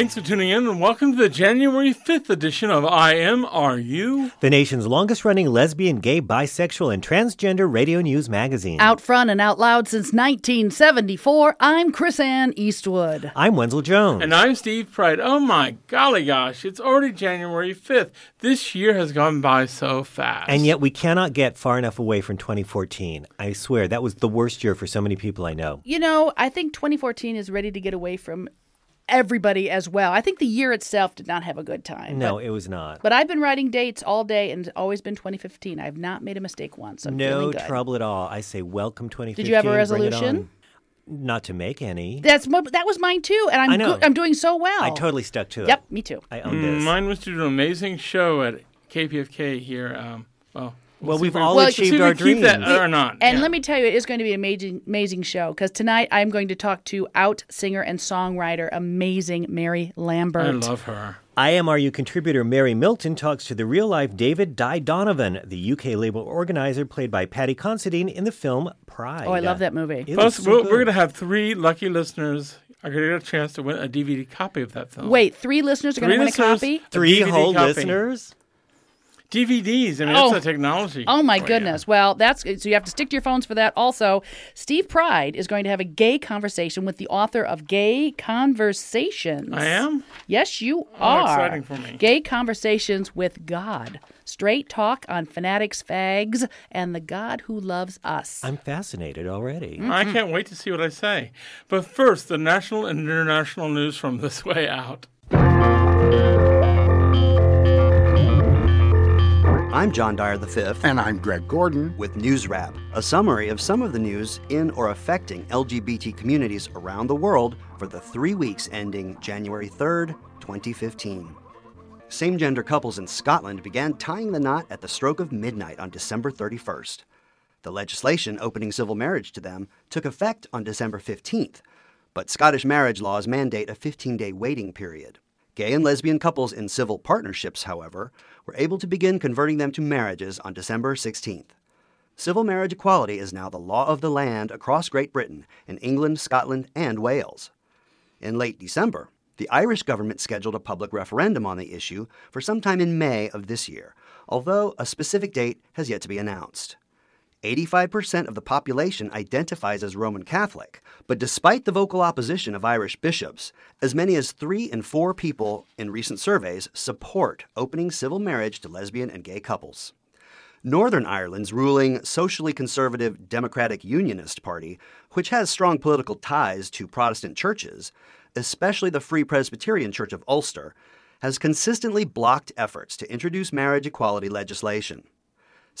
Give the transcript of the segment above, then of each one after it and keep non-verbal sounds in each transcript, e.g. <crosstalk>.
Thanks for tuning in and welcome to the January 5th edition of I Am Are You? The nation's longest running lesbian, gay, bisexual, and transgender radio news magazine. Out front and out loud since 1974, I'm Chris Ann Eastwood. I'm Wenzel Jones. And I'm Steve Pride. Oh my golly gosh, it's already January 5th. This year has gone by so fast. And yet we cannot get far enough away from 2014. I swear, that was the worst year for so many people I know. You know, I think 2014 is ready to get away from everybody as well. I think the year itself did not have a good time. No, But, it was not. but I've been writing dates all day and it's always been 2015. I've not made a mistake once. I'm no feeling good. trouble at all. I say welcome 2015. Did you have a resolution? Not to make any. That's mo- that was mine too, and I'm I know. good. I'm doing so well. I totally stuck to it. Yep, me too. I own Mm, this. Mine was to do an amazing show at KPFK here. Um, well, well, we've all Well, achieved our keep dreams. that or not. And yeah. let me tell you, it is going to be an amazing, amazing show because tonight I'm going to talk to out singer and songwriter, amazing Mary Lambert. I love her. I Am Are You contributor Mary Milton talks to the real life David Di Donovan, the UK label organizer played by Paddy Considine in the film Pride. Oh, I love that movie. It Plus, so we're, we're going to have three lucky listeners are going to get a chance to win a DVD copy of that film. Wait, three listeners are going to win a copy? Three DVD whole copy. listeners? DVDs. I mean, Oh. that's the technology. Oh my oh, for you. goodness. Well, that's so you have to stick to your phones for that. Also, Steve Pride is going to have a gay conversation with the author of Gay Conversations. I am? Yes, you Oh, are. exciting for me. Gay Conversations with God. Straight talk on fanatics, fags, and the God who loves us. I'm fascinated already. I mm-hmm. can't wait to see what I say. But first, the national and international news from this way out. I'm John Dyer V. And I'm Greg Gordon. with News Wrap, a summary of some of the news in or affecting LGBT communities around the world for the three weeks ending January 3rd, 2015. Same gender couples in Scotland began tying the knot at the stroke of midnight on December 31st. The legislation opening civil marriage to them took effect on December 15th, but Scottish marriage laws mandate a 15 day waiting period. Gay and lesbian couples in civil partnerships, however, were able to begin converting them to marriages on December 16th. Civil marriage equality is now the law of the land across Great Britain in England, Scotland, and Wales. In late December, the Irish government scheduled a public referendum on the issue for sometime in May of this year, although a specific date has yet to be announced. 85% of the population identifies as Roman Catholic, but despite the vocal opposition of Irish bishops, as many as three in four people in recent surveys support opening civil marriage to lesbian and gay couples. Northern Ireland's ruling socially conservative Democratic Unionist Party, which has strong political ties to Protestant churches, especially the Free Presbyterian Church of Ulster, has consistently blocked efforts to introduce marriage equality legislation.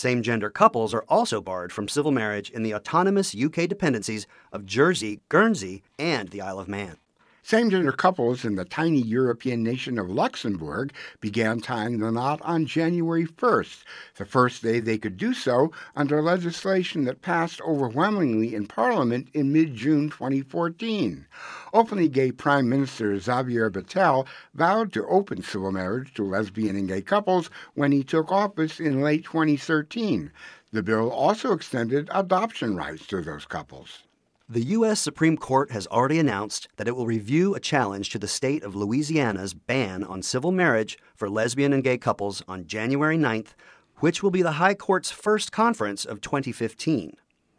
Same gender couples are also barred from civil marriage in the autonomous UK dependencies of Jersey, Guernsey, and the Isle of Man. Same gender couples in the tiny European nation of Luxembourg began tying the knot on January 1st, the first day they could do so under legislation that passed overwhelmingly in Parliament in mid June 2014. Openly gay Prime Minister Xavier Bettel vowed to open civil marriage to lesbian and gay couples when he took office in late 2013. The bill also extended adoption rights to those couples. The U.S. Supreme Court has already announced that it will review a challenge to the state of Louisiana's ban on civil marriage for lesbian and gay couples on January 9th, which will be the High Court's first conference of 2015.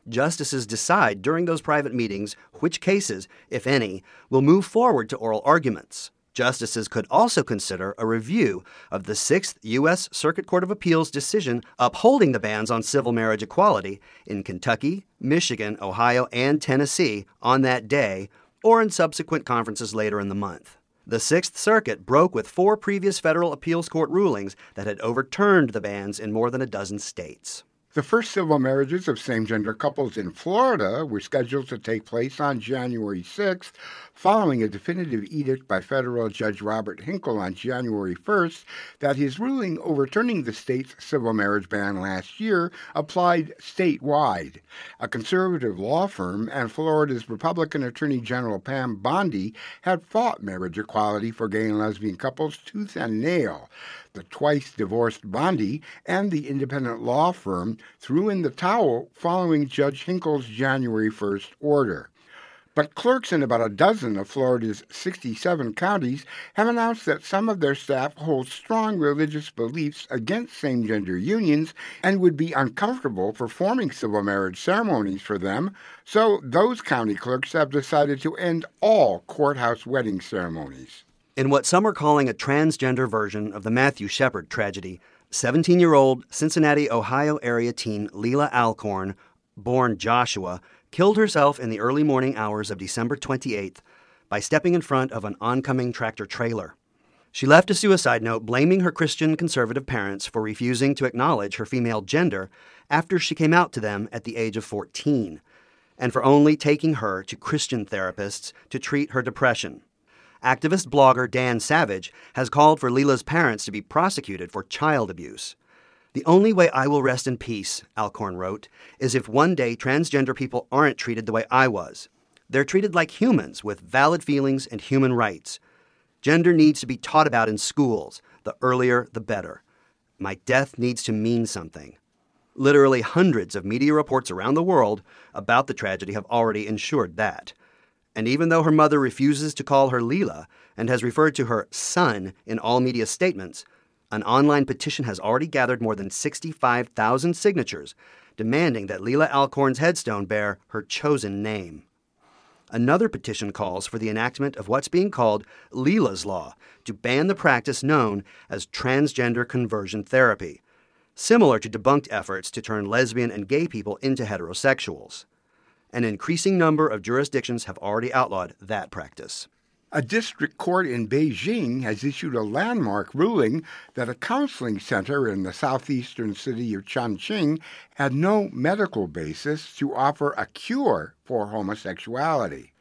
Justices decide during those private meetings which cases, if any, will move forward to oral arguments. Justices could also consider a review of the Sixth U.S. Circuit Court of Appeals decision upholding the bans on civil marriage equality in Kentucky, Michigan, Ohio, and Tennessee on that day or in subsequent conferences later in the month. The Sixth Circuit broke with four previous federal appeals court rulings that had overturned the bans in more than a dozen states. The first civil marriages of same gender couples in Florida were scheduled to take place on January 6th, following a definitive edict by federal Judge Robert Hinkle on January 1st that his ruling overturning the state's civil marriage ban last year applied statewide. A conservative law firm and Florida's Republican Attorney General Pam Bondi had fought marriage equality for gay and lesbian couples tooth and nail the twice divorced Bondi and the independent law firm threw in the towel following Judge Hinkle's January 1st order. But clerks in about a dozen of Florida's 67 counties have announced that some of their staff hold strong religious beliefs against same gender unions and would be uncomfortable performing civil marriage ceremonies for them, so those county clerks have decided to end all courthouse wedding ceremonies. In what some are calling a transgender version of the Matthew Shepard tragedy, 17 year old Cincinnati, Ohio area teen Leelah Alcorn, born Joshua, killed herself in the early morning hours of December 28th by stepping in front of an oncoming tractor trailer. She left a suicide note blaming her Christian conservative parents for refusing to acknowledge her female gender after she came out to them at the age of 14, and for only taking her to Christian therapists to treat her depression activist blogger Dan Savage has called for Leelah's parents to be prosecuted for child abuse. The only way I will rest in peace, Alcorn wrote, is if one day transgender people aren't treated the way I was. They're treated like humans with valid feelings and human rights. Gender needs to be taught about in schools. The earlier, the better. My death needs to mean something. Literally hundreds of media reports around the world about the tragedy have already ensured that. And even though her mother refuses to call her Leelah and has referred to her son in all media statements, an online petition has already gathered more than 65,000 signatures demanding that Leelah Alcorn's headstone bear her chosen name. Another petition calls for the enactment of what's being called Leelah's Law to ban the practice known as transgender conversion therapy, similar to debunked efforts to turn lesbian and gay people into heterosexuals. An increasing number of jurisdictions have already outlawed that practice. A district court in Beijing has issued a landmark ruling that a counseling center in the southeastern city of Chongqing had no medical basis to offer a cure for homosexuality.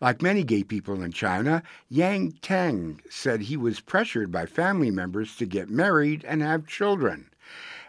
Like many gay people in China, Yang Teng said he was pressured by family members to get married and have children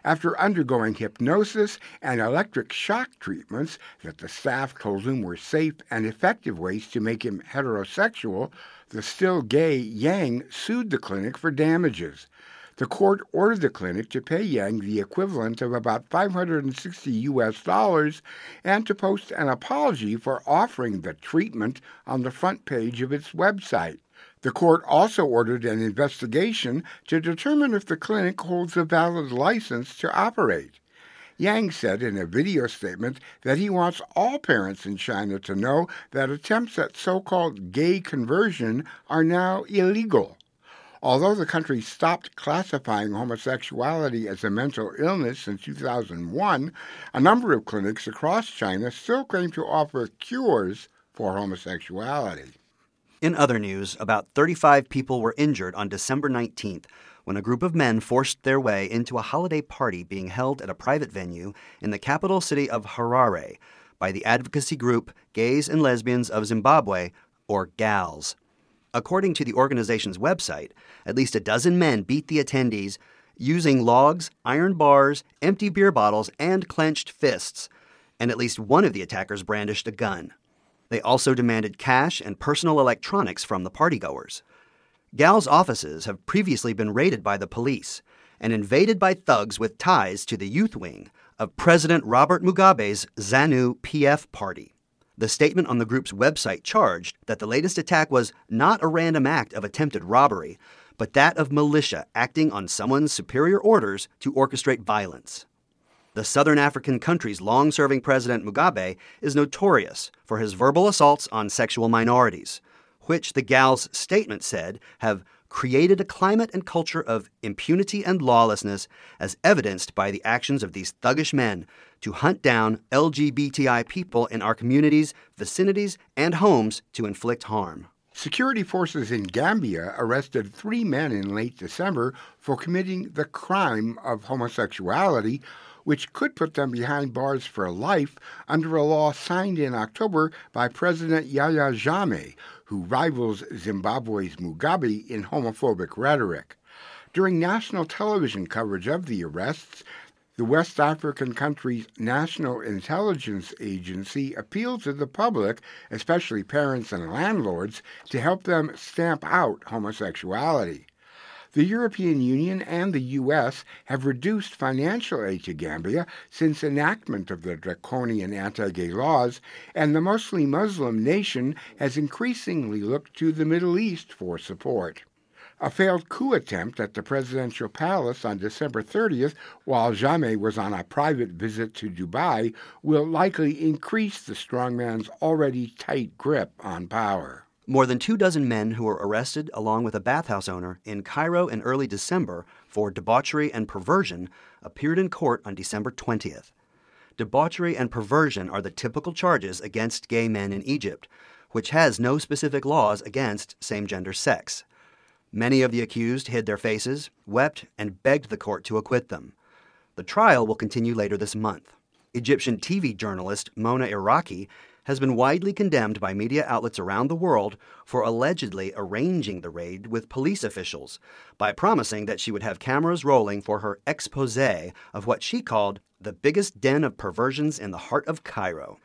after undergoing hypnosis and electric shock treatments that the staff told him were safe and effective ways to make him heterosexual, the still gay Yang sued the clinic for damages. The court ordered the clinic to pay Yang the equivalent of about 560 US dollars and to post an apology for offering the treatment on the front page of its website. The court also ordered an investigation to determine if the clinic holds a valid license to operate. Yang said in a video statement that he wants all parents in China to know that attempts at so called gay conversion are now illegal. Although the country stopped classifying homosexuality as a mental illness in 2001, a number of clinics across China still claim to offer cures for homosexuality. In other news, about 35 people were injured on December 19th when a group of men forced their way into a holiday party being held at a private venue in the capital city of Harare by the advocacy group Gays and Lesbians of Zimbabwe, or GALZ. According to the organization's website, at least a dozen men beat the attendees using logs, iron bars, empty beer bottles, and clenched fists, and at least one of the attackers brandished a gun. They also demanded cash and personal electronics from the partygoers. GALZ offices have previously been raided by the police and invaded by thugs with ties to the youth wing of President Robert Mugabe's ZANU PF party. The statement on the group's website charged that the latest attack was not a random act of attempted robbery, but that of militia acting on someone's superior orders to orchestrate violence. The southern African country's long serving president Mugabe is notorious for his verbal assaults on sexual minorities, which the GALZ statement said have created a climate and culture of impunity and lawlessness as evidenced by the actions of these thuggish men to hunt down LGBTI people in our communities, vicinities, and homes to inflict harm. Security forces in Gambia arrested three men in late December for committing the crime of homosexuality, which could put them behind bars for life under a law signed in October by President Yahya Jammeh, who rivals Zimbabwe's Mugabe in homophobic rhetoric. During national television coverage of the arrests, the West African country's National Intelligence Agency appealed to the public, especially parents and landlords, to help them stamp out homosexuality. The European Union and the U.S. have reduced financial aid to Gambia since enactment of the draconian anti gay laws, and the mostly Muslim nation has increasingly looked to the Middle East for support. A failed coup attempt at the presidential palace on December 30th, while Jammeh was on a private visit to Dubai, will likely increase the strongman's already tight grip on power. More than two dozen men who were arrested, along with a bathhouse owner, in Cairo in early December for debauchery and perversion appeared in court on December 20th. Debauchery and perversion are the typical charges against gay men in Egypt, which has no specific laws against same gender sex. Many of the accused hid their faces, wept, and begged the court to acquit them. The trial will continue later this month. Egyptian TV journalist Mona Iraqi has been widely condemned by media outlets around the world for allegedly arranging the raid with police officials by promising that she would have cameras rolling for her expose of what she called the biggest den of perversions in the heart of Cairo.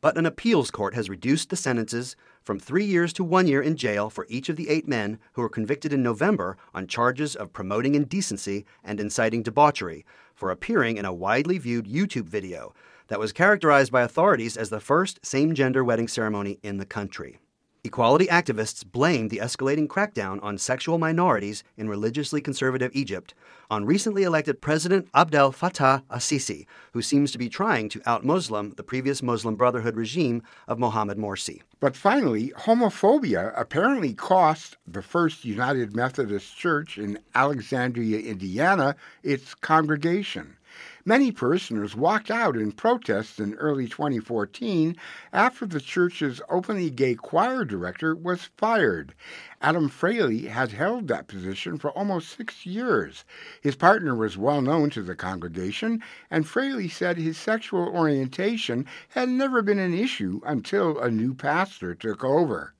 But an appeals court has reduced the sentences from three years to one year in jail for each of the eight men who were convicted in November on charges of promoting indecency and inciting debauchery for appearing in a widely viewed YouTube video that was characterized by authorities as the first same gender wedding ceremony in the country. Equality activists blamed the escalating crackdown on sexual minorities in religiously conservative Egypt on recently elected President Abdel Fattah al-Sisi, who seems to be trying to out-Muslim the previous Muslim Brotherhood regime of Mohamed Morsi. But finally, homophobia apparently cost the First United Methodist Church in Alexandria, Indiana, its congregation. Many parishioners walked out in protest in early 2014 after the church's openly gay choir director was fired. Adam Fraley had held that position for almost six years. His partner was well known to the congregation, and Fraley said his sexual orientation had never been an issue until a new pastor took over.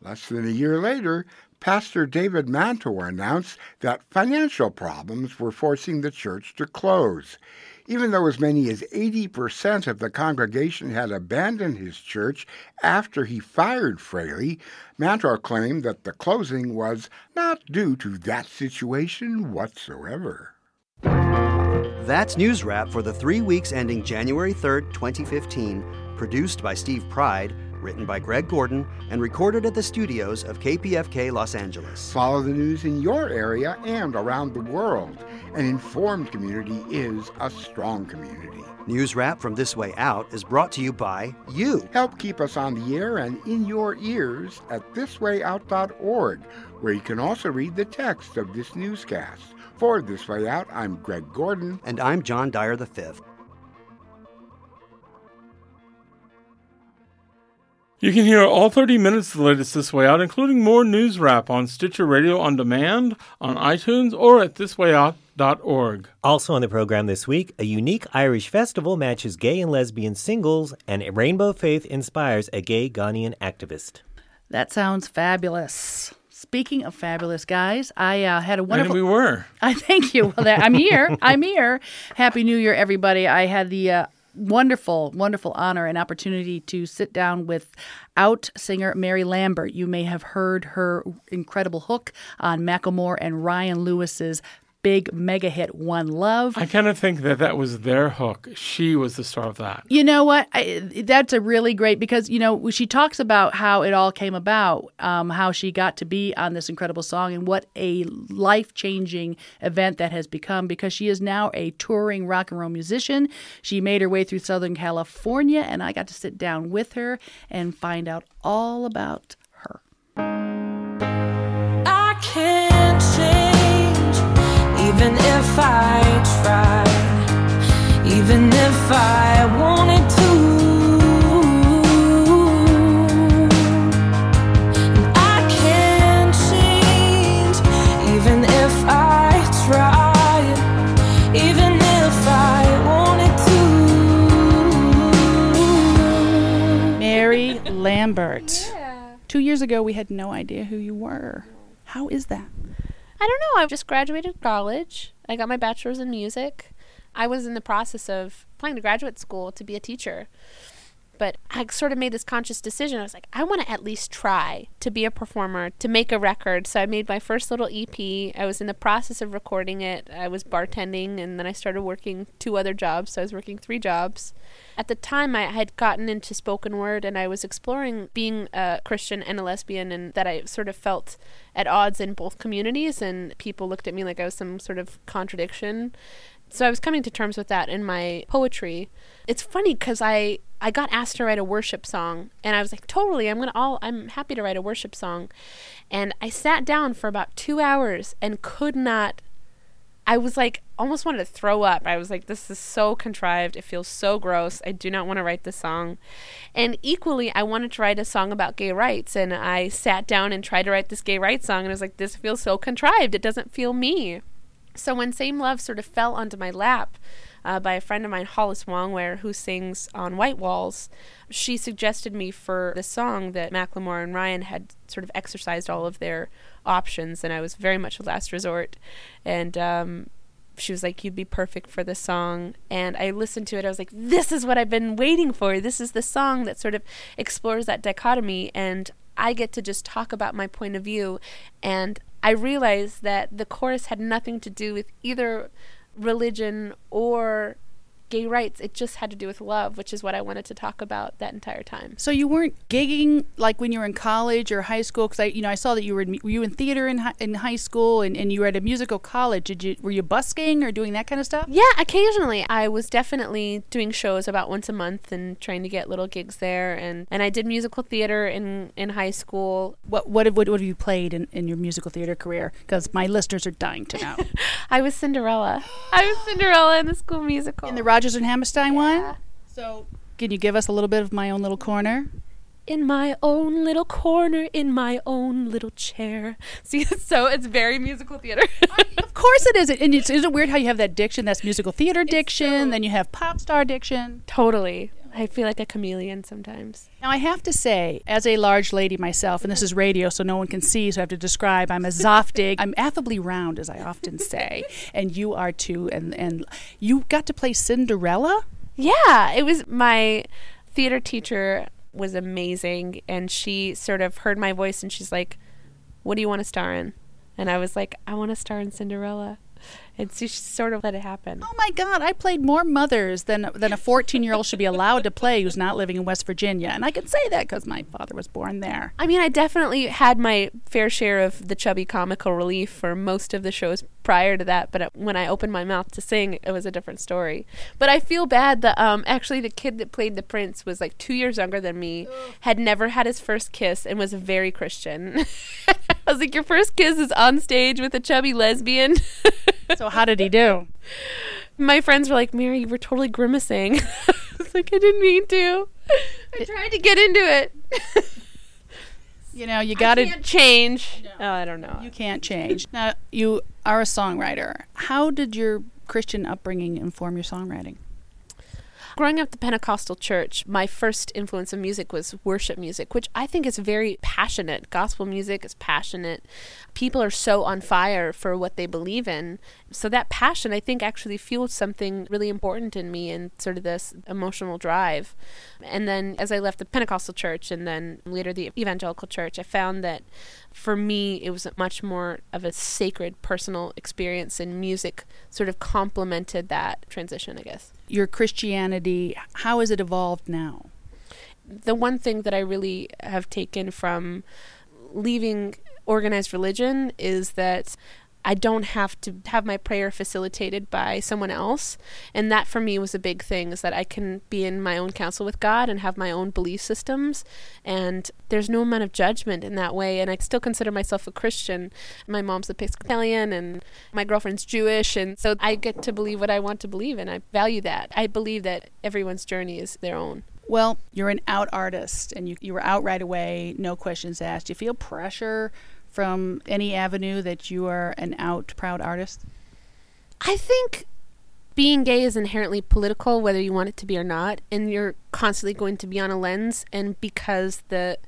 Less than a year later, Pastor David Mantor announced that financial problems were forcing the church to close. Even though as many as 80% of the congregation had abandoned his church after he fired Fraley, Mantor claimed that the closing was not due to that situation whatsoever. That's News Wrap for the three weeks ending January 3rd, 2015, produced by Steve Pride written by Greg Gordon, and recorded at the studios of KPFK Los Angeles. Follow the news in your area and around the world. An informed community is a strong community. News Wrap from This Way Out is brought to you by you. Help keep us on the air and in your ears at thiswayout.org, where you can also read the text of this newscast. For This Way Out, I'm Greg Gordon. And I'm John Dyer V. You can hear all 30 minutes of the latest This Way Out, including more news wrap on Stitcher Radio on demand, on iTunes, or at thiswayout.org. Also on the program this week, a unique Irish festival matches gay and lesbian singles, and Rainbow Faith inspires a gay Ghanaian activist. That sounds fabulous. Speaking of fabulous guys, I uh, had a wonderful. And we were. <laughs> I thank you. Well, I'm here. I'm here. Happy New Year, everybody. I had the uh, wonderful, wonderful honor and opportunity to sit down with out singer Mary Lambert. You may have heard her incredible hook on Macklemore and Ryan Lewis's big mega hit One Love. I kind of think that that was their hook. She was the star of that. You know what? I, that's a really great because you know she talks about how it all came about, um, how she got to be on this incredible song, and what a life changing event that has become. Because she is now a touring rock and roll musician. She made her way through Southern California, and I got to sit down with her and find out all about her. I can't years ago, we had no idea who you were. How is that? I don't know. I just graduated college. I got my bachelor's in music. I was in the process of applying to graduate school to be a teacher. But I sort of made this conscious decision. I was like, I want to at least try to be a performer, to make a record. So I made my first little EP. I was in the process of recording it. I was bartending, and then I started working two other jobs. So I was working three jobs. At the time, I had gotten into spoken word, and I was exploring being a Christian and a lesbian, and that I sort of felt at odds in both communities. And people looked at me like I was some sort of contradiction. So I was coming to terms with that in my poetry. It's funny because I I got asked to write a worship song, and I was like, totally, I'm gonna all I'm happy to write a worship song, and I sat down for about two hours and could not. I was like almost wanted to throw up. I was like, this is so contrived. It feels so gross. I do not want to write this song. And equally, I wanted to write a song about gay rights. And I sat down and tried to write this gay rights song. And I was like, this feels so contrived. It doesn't feel me. So when Same Love sort of fell onto my lap uh, by a friend of mine, Hollis Wong-Wear, who sings on White Walls, she suggested me for the song that Macklemore and Ryan had sort of exercised all of their options, and I was very much a last resort. And um, she was like, "You'd be perfect for this song." And I listened to it. I was like, "This is what I've been waiting for. This is the song that sort of explores that dichotomy." And I get to just talk about my point of view. And I realized that the chorus had nothing to do with either religion or gay rights. It just had to do with love, which is what I wanted to talk about that entire time. So you weren't gigging like when you were in college or high school because I, you know, I saw that you were in, were you in theater in hi- in high school and, and you were at a musical college. Did you were you busking or doing that kind of stuff? Yeah, occasionally I was definitely doing shows about once a month and trying to get little gigs there and, and I did musical theater in, in high school. What what have, what, what have you played in, in your musical theater career? Because my listeners are dying to know. <laughs> I was Cinderella. I was Cinderella in the school musical. in the Rodgers and Hammerstein one. So can you give us a little bit of my own little corner? in my own little corner, in my own little chair. <laughs> See, so it's very musical theater. Of course it is. And it's, isn't it weird how you have that diction? That's musical theater diction. then you have pop star diction. totally. I feel like a chameleon sometimes. Now, I have to say, as a large lady myself, and this is radio, so no one can see, so I have to describe, I'm a Zoftig. I'm affably round, as I often say, and you are too. And, and you got to play Cinderella? Yeah, it was my theater teacher was amazing and she sort of heard my voice and she's like, "What do you want to star in?" And I was like, "I want to star in Cinderella." And so she sort of let it happen. Oh my God, I played more mothers than, than a 14 year old should be allowed to play who's not living in West Virginia. And I can say that because my father was born there. I mean, I definitely had my fair share of the chubby comical relief for most of the shows prior to that, but when I opened my mouth to sing, it was a different story. But I feel bad that um, actually the kid that played the prince was like two years younger than me, had never had his first kiss, and was very Christian. <laughs> I was like, Your first kiss is on stage with a chubby lesbian. <laughs> So, how did he do? my friends were like, Mary, you were totally grimacing. <laughs> I was like, I didn't mean to. I tried to get into it. You know, you got to. Change. Oh, I don't know. You can't change. Now, you are a songwriter. How did your Christian upbringing inform your songwriting? Growing up the Pentecostal church, my first influence of music was worship music, which I think is very passionate. Gospel music is passionate. People are so on fire for what they believe in. So that passion, I think, actually fueled something really important in me and sort of this emotional drive. And then as I left the Pentecostal church and then later the evangelical church, I found that for me, it was much more of a sacred personal experience, and music sort of complemented that transition, I guess. Your Christianity, how has it evolved now? The one thing that I really have taken from leaving organized religion is that I don't have to have my prayer facilitated by someone else. And that for me was a big thing is that I can be in my own counsel with God and have my own belief systems. And there's no amount of judgment in that way. And I still consider myself a Christian. My mom's Episcopalian and my girlfriend's Jewish. And so I get to believe what I want to believe. And I value that. I believe that everyone's journey is their own. Well, you're an out artist and you, you were out right away, no questions asked. You feel pressure from any avenue that you are an out proud artist? I think being gay is inherently political, whether you want it to be or not, and you're constantly going to be on a lens. And because the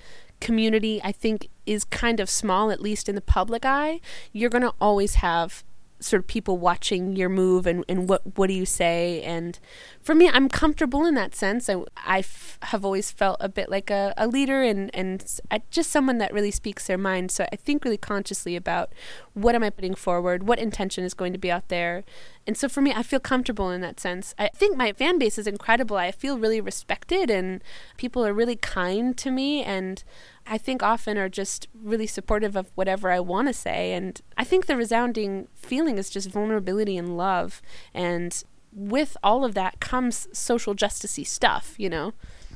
community, I think, is kind of small, at least in the public eye, you're going to always have sort of people watching your move and, and what what do you say? And for me i'm comfortable in that sense. I, I f- have always felt a bit like a, a leader and and just someone that really speaks their mind. So i think really consciously about what am i putting forward? What intention is going to be out there and so for me i feel comfortable in that sense i think my fan base is incredible i feel really respected and people are really kind to me and I think often are just really supportive of whatever I want to say. And I think the resounding feeling is just vulnerability and love. And with all of that comes social justicey stuff, you know?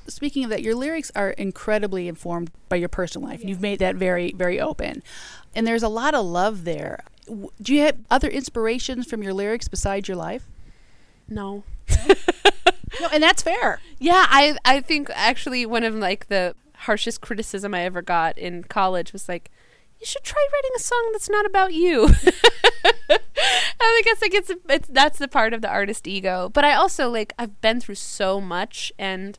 Speaking of that, your lyrics are incredibly informed by your personal life. You've made that very, very open. And there's a lot of love there. Do you have other inspirations from your lyrics besides your life? No. <laughs> no, and that's fair. Yeah, I I think actually one of like the harshest criticism I ever got in college was like, you should try writing a song that's not about you. <laughs> I guess like it's, it's that's the part of the artist ego. But I also like I've been through so much and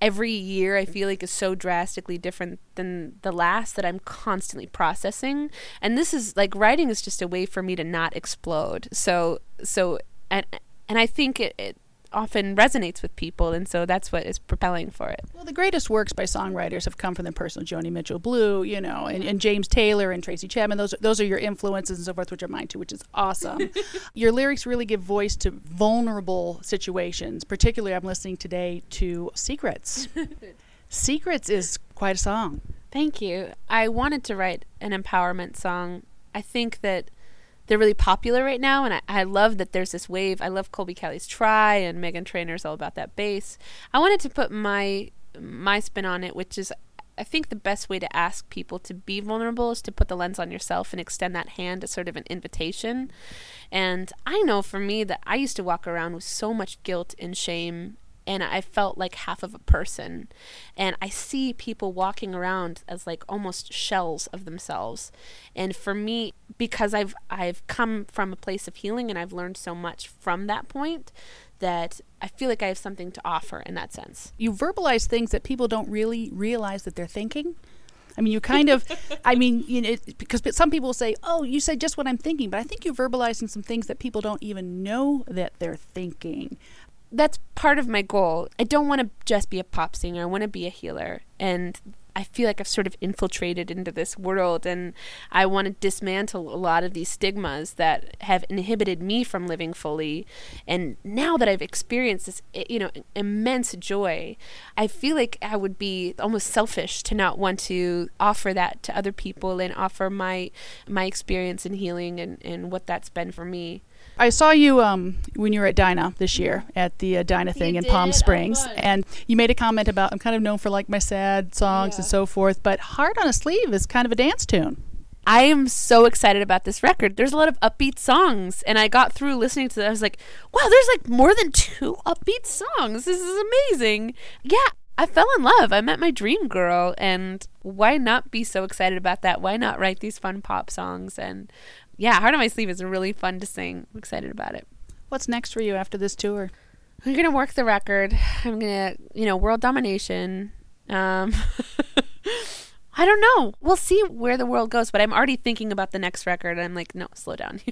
every year I feel like is so drastically different than the last that I'm constantly processing. And this is like writing is just a way for me to not explode. So so and and I think it, it often resonates with people, and so that's what is propelling for it. Well, the greatest works by songwriters have come from the personal Joni Mitchell Blue, you know, and, and James Taylor and Tracy Chapman. Those are, those are your influences and so forth, which are mine too, which is awesome. <laughs> your lyrics really give voice to vulnerable situations. Particularly, I'm listening today to Secrets. <laughs> Secrets is quite a song. Thank you. I wanted to write an empowerment song. I think that they're really popular right now, and I, I love that there's this wave. I love Colbie Caillat's Try and Meghan Trainor's all about that bass. I wanted to put my my spin on it, which is I think the best way to ask people to be vulnerable is to put the lens on yourself and extend that hand as sort of an invitation. And I know for me that I used to walk around with so much guilt and shame and I felt like half of a person. And I see people walking around as like almost shells of themselves. And for me, because I've I've come from a place of healing and I've learned so much from that point that I feel like I have something to offer in that sense. You verbalize things that people don't really realize that they're thinking. I mean, you kind of, <laughs> I mean, you know, because some people say, "Oh, you said just what I'm thinking," but I think you're verbalizing some things that people don't even know that they're thinking that's part of my goal. I don't want to just be a pop singer. I want to be a healer. And I feel like I've sort of infiltrated into this world and I want to dismantle a lot of these stigmas that have inhibited me from living fully. And now that I've experienced this, you know, immense joy, I feel like I would be almost selfish to not want to offer that to other people and offer my my experience in healing and, and what that's been for me. I saw you um, when you were at Dinah this year at the uh, Dinah thing in Palm Springs, and you made a comment about I'm kind of known for like my sad songs yeah. and so forth, but "Heart on a Sleeve" is kind of a dance tune. I am so excited about this record. There's a lot of upbeat songs, and I got through listening to that. I was like, wow, there's like more than two upbeat songs. This is amazing. Yeah, I fell in love. I met my dream girl, and why not be so excited about that? Why not write these fun pop songs? And yeah, Heart on My Sleeve is really fun to sing. I'm excited about it. What's next for you after this tour? I'm gonna work the record. I'm gonna, you know, world domination. Um, <laughs> I don't know. We'll see where the world goes, but I'm already thinking about the next record. I'm like, no, slow down. <laughs>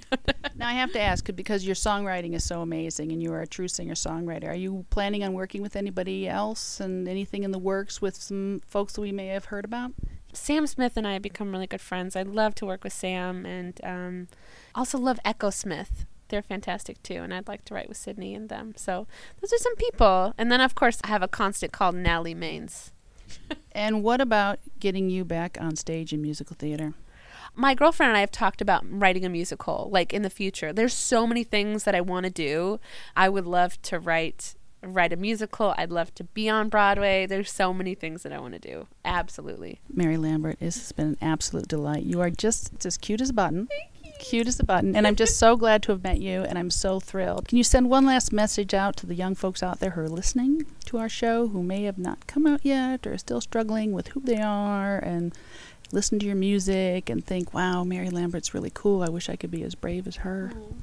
Now I have to ask because your songwriting is so amazing and you are a true singer songwriter. Are you planning on working with anybody else and anything in the works with some folks that we may have heard about? Sam Smith and I have become really good friends. I love to work with Sam, and um, also love Echosmith. They're fantastic too, and I'd like to write with Sydney and them. So those are some people. And then of course I have a constant called Natalie Maines. <laughs> And what about getting you back on stage in musical theater? my girlfriend and I have talked about writing a musical like in the future. There's so many things that I want to do. I would love to write write a musical. I'd love to be on Broadway. There's so many things that I want to do. Absolutely. Mary Lambert, this has been an absolute delight. You are just as cute as a button. Thank you. Cute as a button. And I'm just so <laughs> glad to have met you, and I'm so thrilled. Can you send one last message out to the young folks out there who are listening to our show who may have not come out yet or are still struggling with who they are and listen to your music and think, wow, Mary Lambert's really cool. I wish I could be as brave as her? Mm.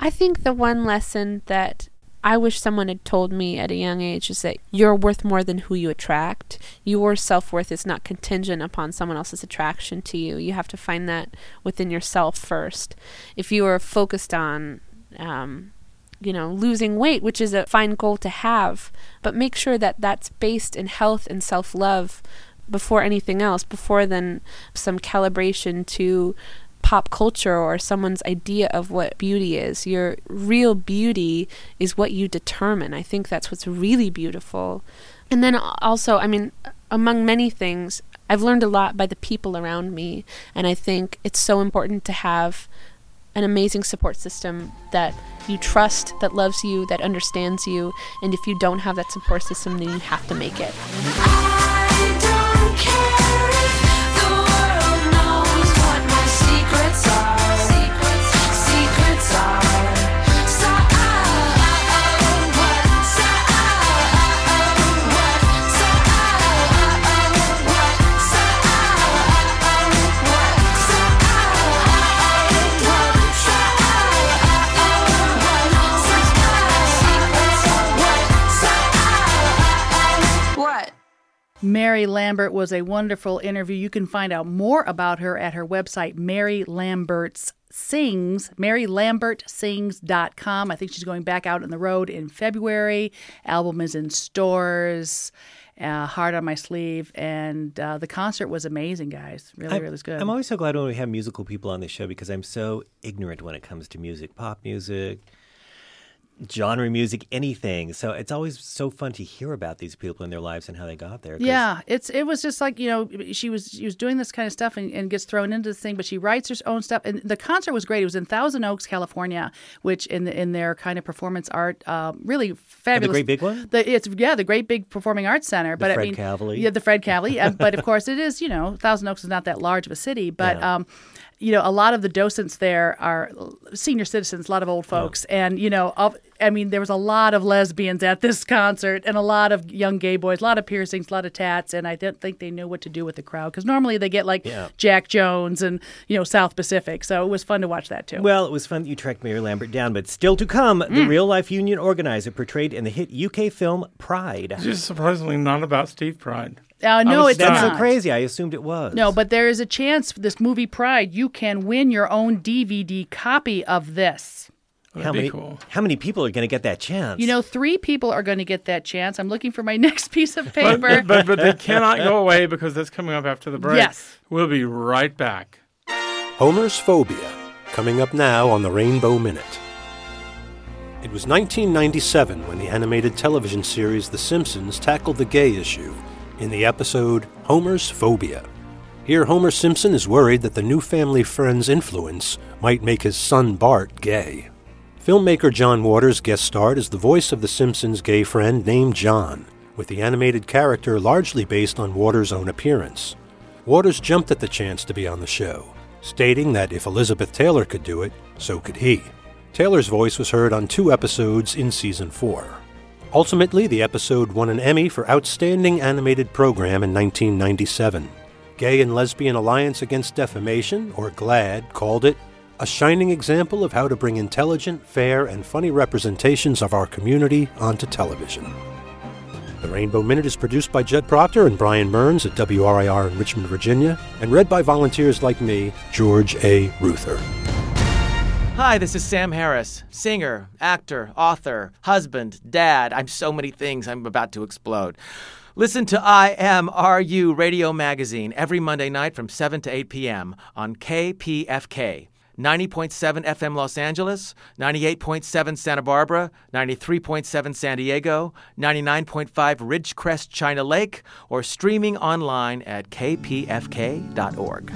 I think the one lesson that I wish someone had told me at a young age is that you're worth more than who you attract. Your self worth is not contingent upon someone else's attraction to you. You have to find that within yourself first. If you are focused on, um, you know, losing weight, which is a fine goal to have, but make sure that that's based in health and self love before anything else, before then some calibration to pop culture or someone's idea of what beauty is. Your real beauty is what you determine. I think that's what's really beautiful. And then also, I mean, among many things, I've learned a lot by the people around me, and I think it's so important to have an amazing support system that you trust, that loves you, that understands you. And if you don't have that support system, then you have to make it. Mary Lambert was a wonderful interview. You can find out more about her at her website, Mary Lambert's Sings, MaryLambertSings.com. I think she's going back out on the road in February. Album is in stores. Uh, Heart on my sleeve, and uh, the concert was amazing, guys. Really, I'm, really good. I'm always so glad when we have musical people on the show because I'm so ignorant when it comes to music, pop music, genre music, anything. So it's always so fun to hear about these people in their lives and how they got there. Yeah, it's it was just like you know she was she was doing this kind of stuff and, and gets thrown into this thing, but she writes her own stuff. And the concert was great. It was in Thousand Oaks, California, which in the, in their kind of performance art, um, really fabulous. great big one? The, it's yeah, the Great Big Performing Arts Center. but Fred I mean? Yeah, the Fred Kavli. uh, but of <laughs> course, it is you know Thousand Oaks is not that large of a city, but. Yeah. Um, you know, a lot of the docents there are senior citizens, a lot of old folks, and you know, of, I mean, there was a lot of lesbians at this concert, and a lot of young gay boys, a lot of piercings, a lot of tats, and I don't think they knew what to do with the crowd because normally they get like Yeah. Jack Jones and you know South Pacific, so it was fun to watch that too. Well, it was fun that you tracked Mary Lambert down, but still to come, the Mm. real life union organizer portrayed in the hit UK film Pride. Just surprisingly not about Steve Pride. uh, no, was it's That's not. so crazy. I assumed it was. No, but there is a chance for this movie Pride. You can win your own DVD copy of this. How That'd be many cool. how many people are going to get that chance? You know, three people are going to get that chance. I'm looking for my <laughs> next piece of But, paper. but, but they cannot go away because that's coming up after the break. Yes. We'll be right back. Homer's Phobia, coming up now on the Rainbow Minute. It was 1997 when the animated television series The Simpsons tackled the gay issue in the episode Homer's Phobia. Here, Homer Simpson is worried that the new family friend's influence might make his son Bart gay. Filmmaker John Waters guest starred as the voice of the Simpsons' gay friend named John, with the animated character largely based on Waters' own appearance. Waters jumped at the chance to be on the show, stating that if Elizabeth Taylor could do it, so could he. Taylor's voice was heard on two episodes in season 4. Ultimately, the episode won an Emmy for Outstanding Animated Program in 1997. Gay and Lesbian Alliance Against Defamation, or GLAAD, called it a shining example of how to bring intelligent, fair, and funny representations of our community onto television. The Rainbow Minute is produced by Jed Proctor and Brian Burns at WRIR in Richmond, Virginia, and read by volunteers like me, George A. Ruther. Hi, this is Sam Harris, singer, actor, author, husband, dad. I'm so many things. I'm about to explode. Listen to IMRU Radio Magazine every Monday night from 7 to 8 p.m. on KPFK. 90.7 FM Los Angeles, 98.7 Santa Barbara, 93.7 San Diego, 99.5 Ridgecrest China Lake, or streaming online at kpfk.org.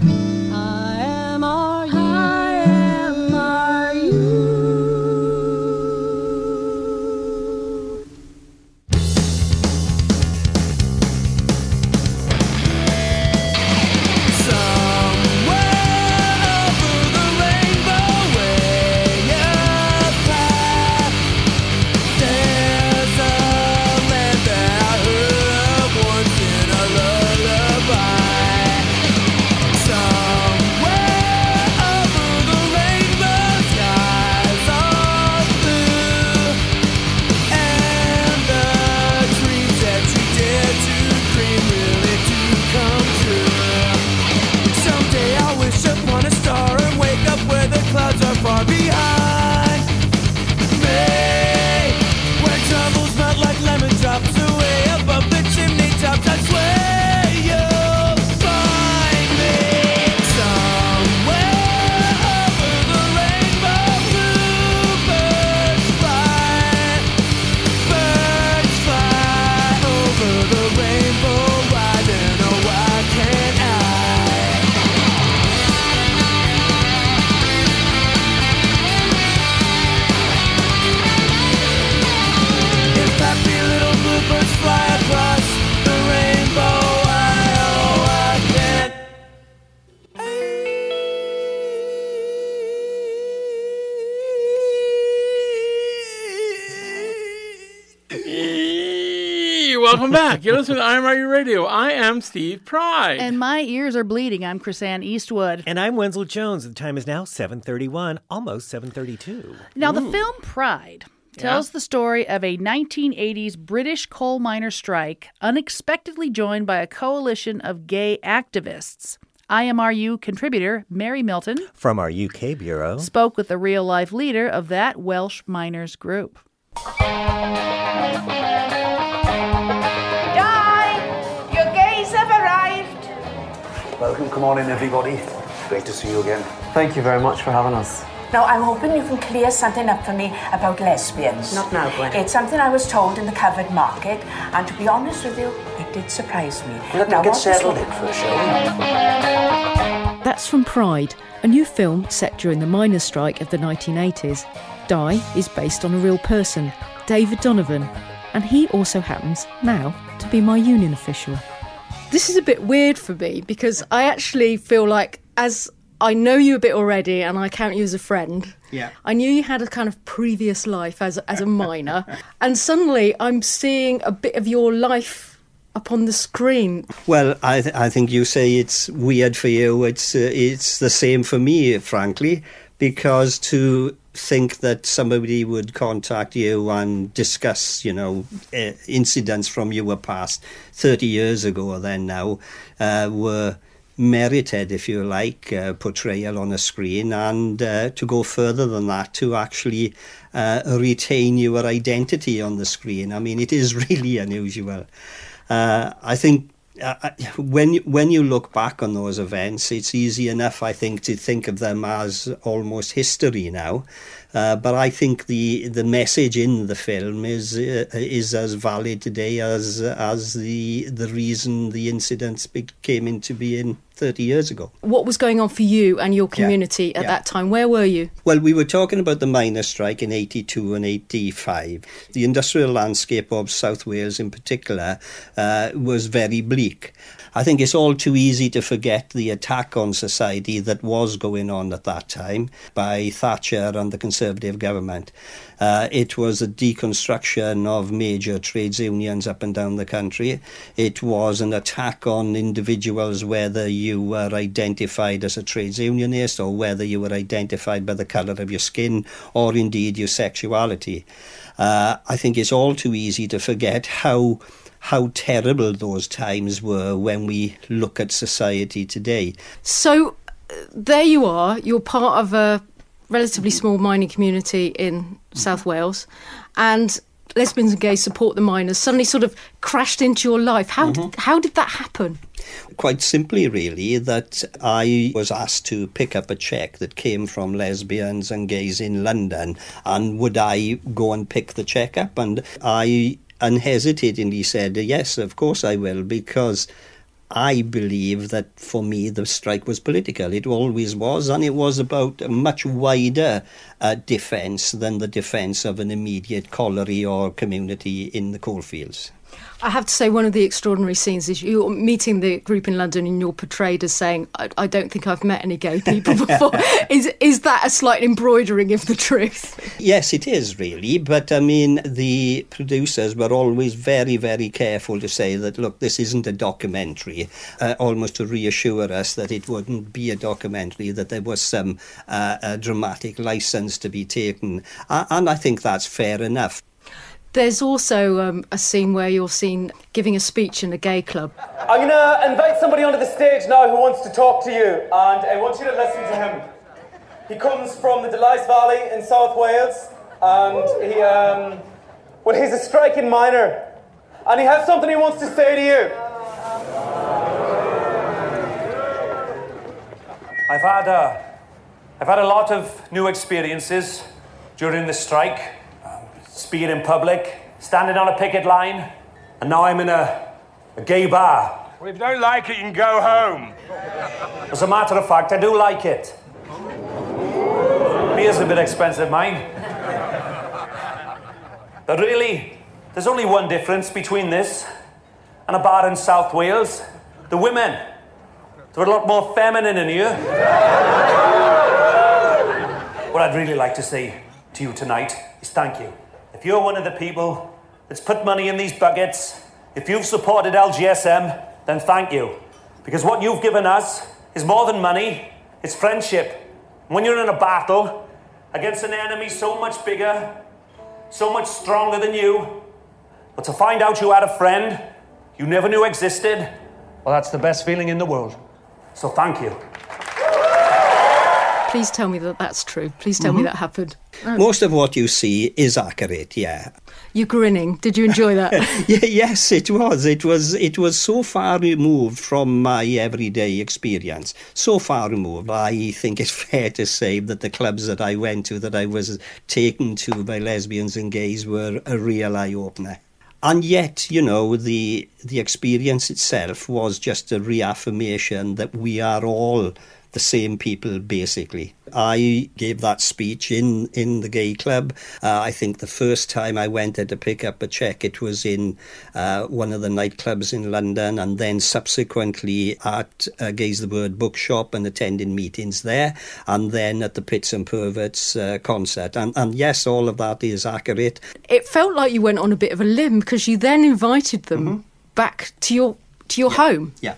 You're listening to IMRU Radio. I am Steve Pride. And my ears are bleeding. I'm Chrisanne Eastwood. And I'm Wenzel Jones. The time is now 7:31, almost 7:32. Now, the film Pride tells the story of a 1980s British coal miner strike, unexpectedly joined by a coalition of gay activists. IMRU contributor Mary Milton From our UK bureau. spoke with the real life leader of that Welsh miners group. Welcome, come on in, everybody. Great to see you again. Thank you very much for having us. Now, I'm hoping you can clear something up for me about lesbians. Not now, Gwen. It's something I was told in the covered market, and to be honest with you, it did surprise me. Let now, get settled in first, shall we? That's from Pride, a new film set during the miners' strike of the 1980s. Dai is based on a real person, David Donovan, and he also happens, now, to be my union official. This is a bit weird for me because I actually feel like, as I know you a bit already and I count you as a friend, Yeah. I knew you had a kind of previous life as, as a miner, <laughs> and suddenly I'm seeing a bit of your life upon the screen. Well, I, th- I think you say it's weird for you. It's uh, it's the same for me, frankly, because to think that somebody would contact you and discuss, you know, incidents from your past thirty years ago or then now uh, were merited, if you like, uh, portrayal on a screen, and uh, to go further than that, to actually uh, retain your identity on the screen. I mean, it is <laughs> really unusual. Uh, I think when when you look back on those events, it's easy enough, I think, to think of them as almost history now. Uh, but I think the the message in the film is uh, is as valid today as as the the reason the incidents came into being thirty years ago. What was going on for you and your community at yeah. that time? Where were you? Well, we were talking about the miners' strike in 82 and 85. The industrial landscape of South Wales, in particular, uh, was very bleak. I think it's all too easy to forget the attack on society that was going on at that time by Thatcher and the Conservative government. Uh, it was a deconstruction of major trades unions up and down the country. It was an attack on individuals, whether you were identified as a trades unionist or whether you were identified by the colour of your skin or indeed your sexuality. Uh, I think it's all too easy to forget how how terrible those times were when we look at society today. So uh, there you are. You're part of a relatively small mining community in South Wales, and lesbians and gays support the miners. Suddenly, sort of crashed into your life. How did, mm-hmm. how did that happen? Quite simply, really, that I was asked to pick up a cheque that came from lesbians and gays in London, and would I go and pick the cheque up? And I unhesitatingly said, Yes, of course I will, because I believe that for me the strike was political. It always was, and it was about a much wider uh, defence than the defence of an immediate colliery or community in the coalfields. I have to say, one of the extraordinary scenes is you're meeting the group in London and you're portrayed as saying, I, I don't think I've met any gay people <laughs> before. is, is that a slight embroidering of the truth? Yes, it is really. But I mean, the producers were always very, very careful to say that, look, this isn't a documentary, uh, almost to reassure us that it wouldn't be a documentary, that there was some uh, dramatic license to be taken. Uh, and I think that's fair enough. There's also um, a scene where you're seen giving a speech in a gay club. I'm going to invite somebody onto the stage now who wants to talk to you, and I want you to listen to him. He comes from the Dulais Valley in South Wales, and he, um, well, he's a striking miner, and he has something he wants to say to you. I've had a, I've had a lot of new experiences during the strike speed in public, standing on a picket line, and now I'm in a, a gay bar. Well, if you don't like it, you can go home. As a matter of fact, I do like it. Beer's a bit expensive, mine. But really, there's only one difference between this and a bar in South Wales. The women. They're a lot more feminine in here. what I'd really like to say to you tonight is thank you if you're one of the people that's put money in these buckets, if you've supported LGSM, then thank you. Because what you've given us is more than money, it's friendship. When you're in a battle against an enemy so much bigger, so much stronger than you, but to find out you had a friend you never knew existed, well, that's the best feeling in the world. So thank you. Please tell me that that's true. Please tell Mhm. me that happened. Most of what you see is accurate, yeah. You're grinning. Did you enjoy that? <laughs> yeah, yes, it was. It was. It was so far removed from my everyday experience. So far removed. I think it's <laughs> fair to say that the clubs that I went to, that I was taken to by lesbians and gays, were a real eye opener. And yet, you know, the the experience itself was just a reaffirmation that we are all the same people, basically. I gave that speech in, in the gay club. Uh, I think the first time I went there to pick up a check, it was in uh, one of the nightclubs in London, and then subsequently at uh, Gay's the Word bookshop and attending meetings there, and then at the Pits and Perverts uh, concert. And, and yes, all of that is accurate. It felt like you went on a bit of a limb because you then invited them back to your to your home. Yeah.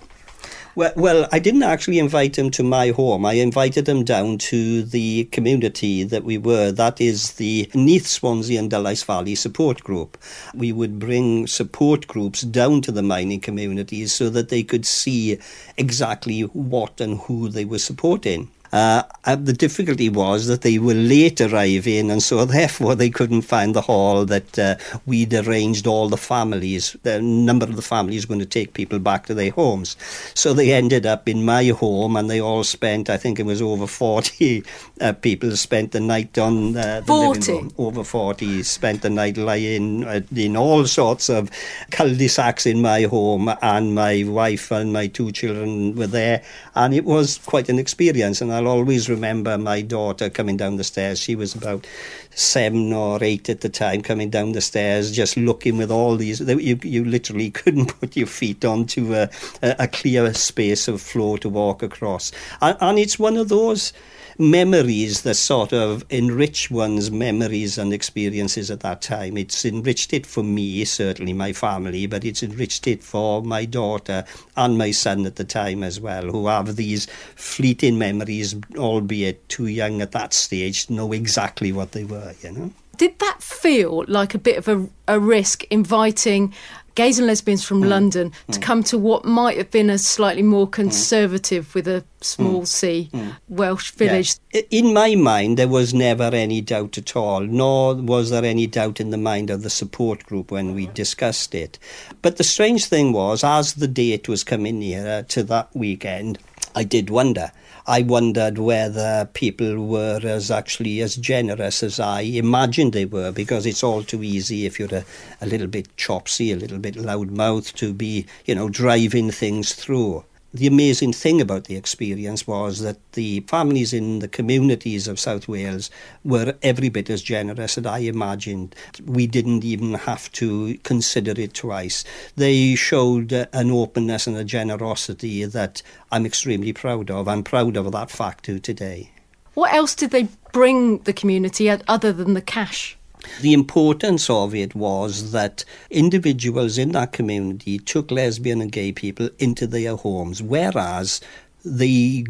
Well, well, I didn't actually invite him to my home. I invited him down to the community that we were. That is the Neath Swansea and Dulais Valley support group. We would bring support groups down to the mining communities so that they could see exactly what and who they were supporting. Uh, the difficulty was that they were late arriving, and so therefore they couldn't find the hall that uh, we'd arranged all the families. The number of the families going to take people back to their homes. So they ended up in my home, and they all spent, I think it was over 40 uh, people spent the night on uh, the 40? living room. Over 40 spent the night lying uh, in all sorts of cul-de-sacs in my home, and my wife and my two children were there, and it was quite an experience. And I'll always remember my daughter coming down the stairs. She was about seven or eight at the time coming down the stairs, just looking with all these. You, you literally <laughs> couldn't put your feet onto a, a, a clear space of floor to walk across. And, and it's one of those memories that sort of enrich one's memories and experiences at that time. It's enriched it for me, certainly my family, but it's enriched it for my daughter and my son at the time as well, who have these fleeting memories, albeit too young at that stage to know exactly what they were, you know. Did that feel like a bit of a, a risk inviting gays and lesbians from mm. London to mm. come to what might have been a slightly more mm. conservative, with a small c, Welsh village? Yeah. In my mind, there was never any doubt at all, nor was there any doubt in the mind of the support group when we discussed it. But the strange thing was, as the date was coming nearer to that weekend, I did wonder. I wondered whether people were as actually as generous as I imagined they were, because it's all too easy if you're a, a little bit chopsy, a little bit loudmouthed, to be, you know, driving things through. The amazing thing about the experience was that the families in the communities of South Wales were every bit as generous as I imagined. We didn't even have to consider it twice. They showed an openness and a generosity that I'm extremely proud of. I'm proud of that fact to today. What else did they bring the community other than the cash? The importance of it was that individuals in that community took lesbian and gay people into their homes, whereas they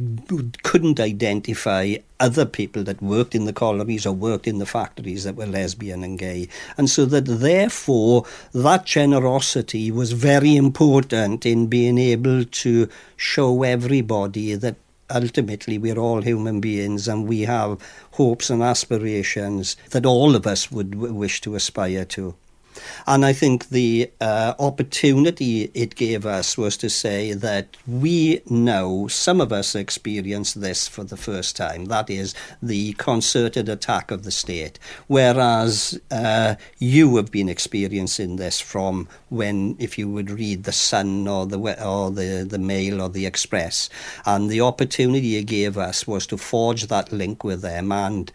couldn't identify other people that worked in the collieries or worked in the factories that were lesbian and gay. And so that therefore that generosity was very important in being able to show everybody that ultimately we're all human beings and we have hopes and aspirations that all of us would w- wish to aspire to. And I think the uh, opportunity it gave us was to say that we know, some of us experienced this for the first time. That is the concerted attack of the state. Whereas uh, you have been experiencing this from when, if you would read The Sun or the, or the, the Mail or the Express. And the opportunity it gave us was to forge that link with them and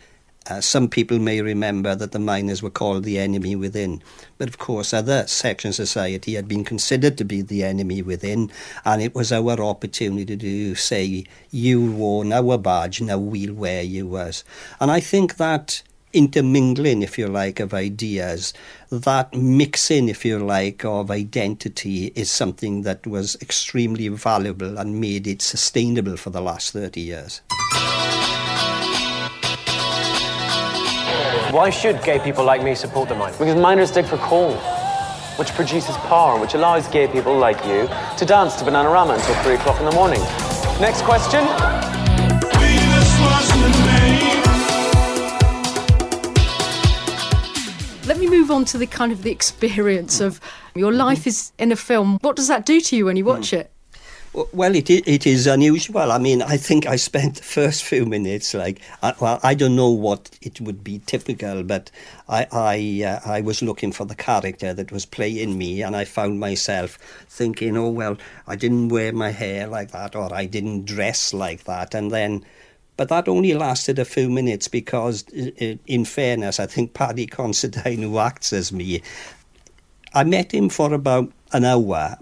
uh, some people may remember that the miners were called the enemy within, but of course, other sections of society had been considered to be the enemy within, and it was our opportunity to say, You wore our badge, now we'll wear yours. And I think that intermingling, if you like, of ideas, that mixing, if you like, of identity is something that was extremely valuable and made it sustainable for the last 30 years. Why should gay people like me support the miners? Because miners dig for coal, which produces power, which allows gay people like you to dance to Bananarama until 3 o'clock in the morning. Next question. Let me move on to the kind of the experience of your life is in a film. What does that do to you when you watch it? Well, it is, it is unusual. I mean, I think I spent the first few minutes like, well, I don't know what it would be typical, but I I, uh, I was looking for the character that was playing me, and I found myself thinking, oh well, I didn't wear my hair like that, or I didn't dress like that, and then. But that only lasted a few minutes because, in fairness, I think Paddy Considine, who acts as me, I met him for about an hour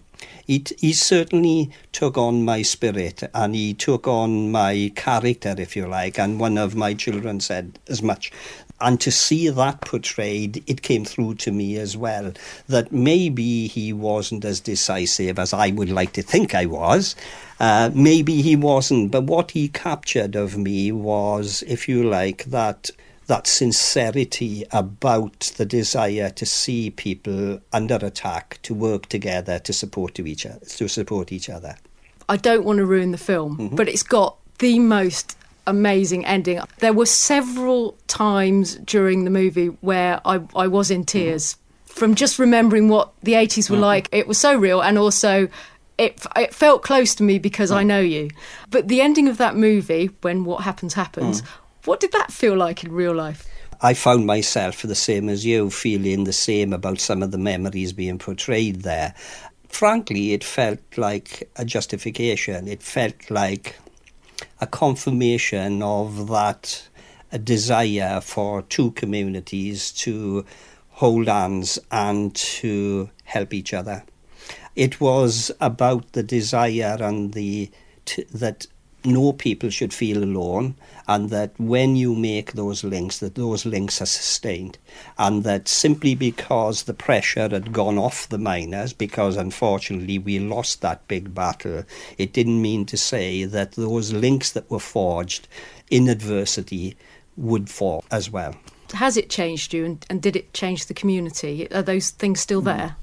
he, he certainly took on my spirit and he took on my character, if you like. And one of my children said as much. And to see that portrayed, it came through to me as well that maybe he wasn't as decisive as I would like to think I was. Uh, maybe he wasn't, but what he captured of me was, if you like, that that sincerity about the desire to see people under attack, to work together, to support to each other, to support each other. I don't want to ruin the film, mm-hmm. but it's got the most amazing ending. There were several times during the movie where I, I was in tears mm-hmm. from just remembering what the 80s were mm-hmm. like. It was so real and also it, it felt close to me because I know you. But the ending of that movie, when what happens happens, what did that feel like in real life? I found myself the same as you, feeling the same about some of the memories being portrayed there. Frankly, it felt like a justification. It felt like a confirmation of that desire for two communities to hold hands and to help each other. It was about the desire and the t- that no people should feel alone and that when you make those links that those links are sustained and that simply because the pressure had gone off the miners because unfortunately we lost that big battle it didn't mean to say that those links that were forged in adversity would fall as well Has it changed you and, and did it change the community? Are those things still there?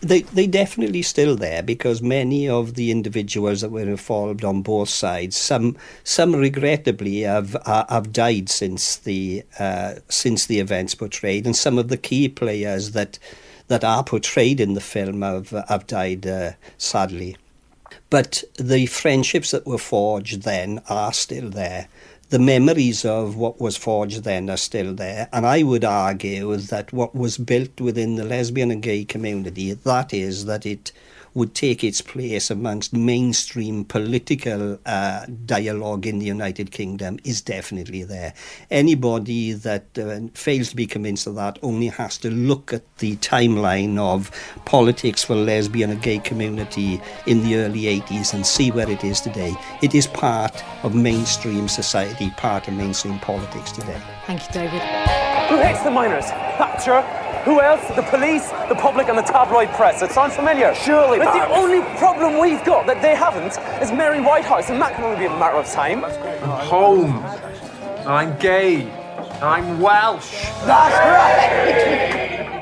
They they definitely still there because many of the individuals that were involved on both sides, some some regrettably have have died since the uh, since the events portrayed, and some of the key players that that are portrayed in the film have have died uh, sadly. But the friendships that were forged then are still there. The memories of what was forged then are still there, and I would argue that what was built within the lesbian and gay community, that is, that it would take its place amongst mainstream political uh, dialogue in the United Kingdom is definitely there. Anybody that uh, fails to be convinced of that only has to look at the timeline of politics for lesbian and gay community in the early 80s and see where it is today. It is part of mainstream society, part of mainstream politics today. Thank you, David. Who hates the miners? Thatcher? Who else? The police, the public, and the tabloid press. It sounds familiar. Surely, But the only problem we've got that they haven't is Mary Whitehouse, and that can only be a matter of time. I'm home. I'm gay. And I'm Welsh. That's right!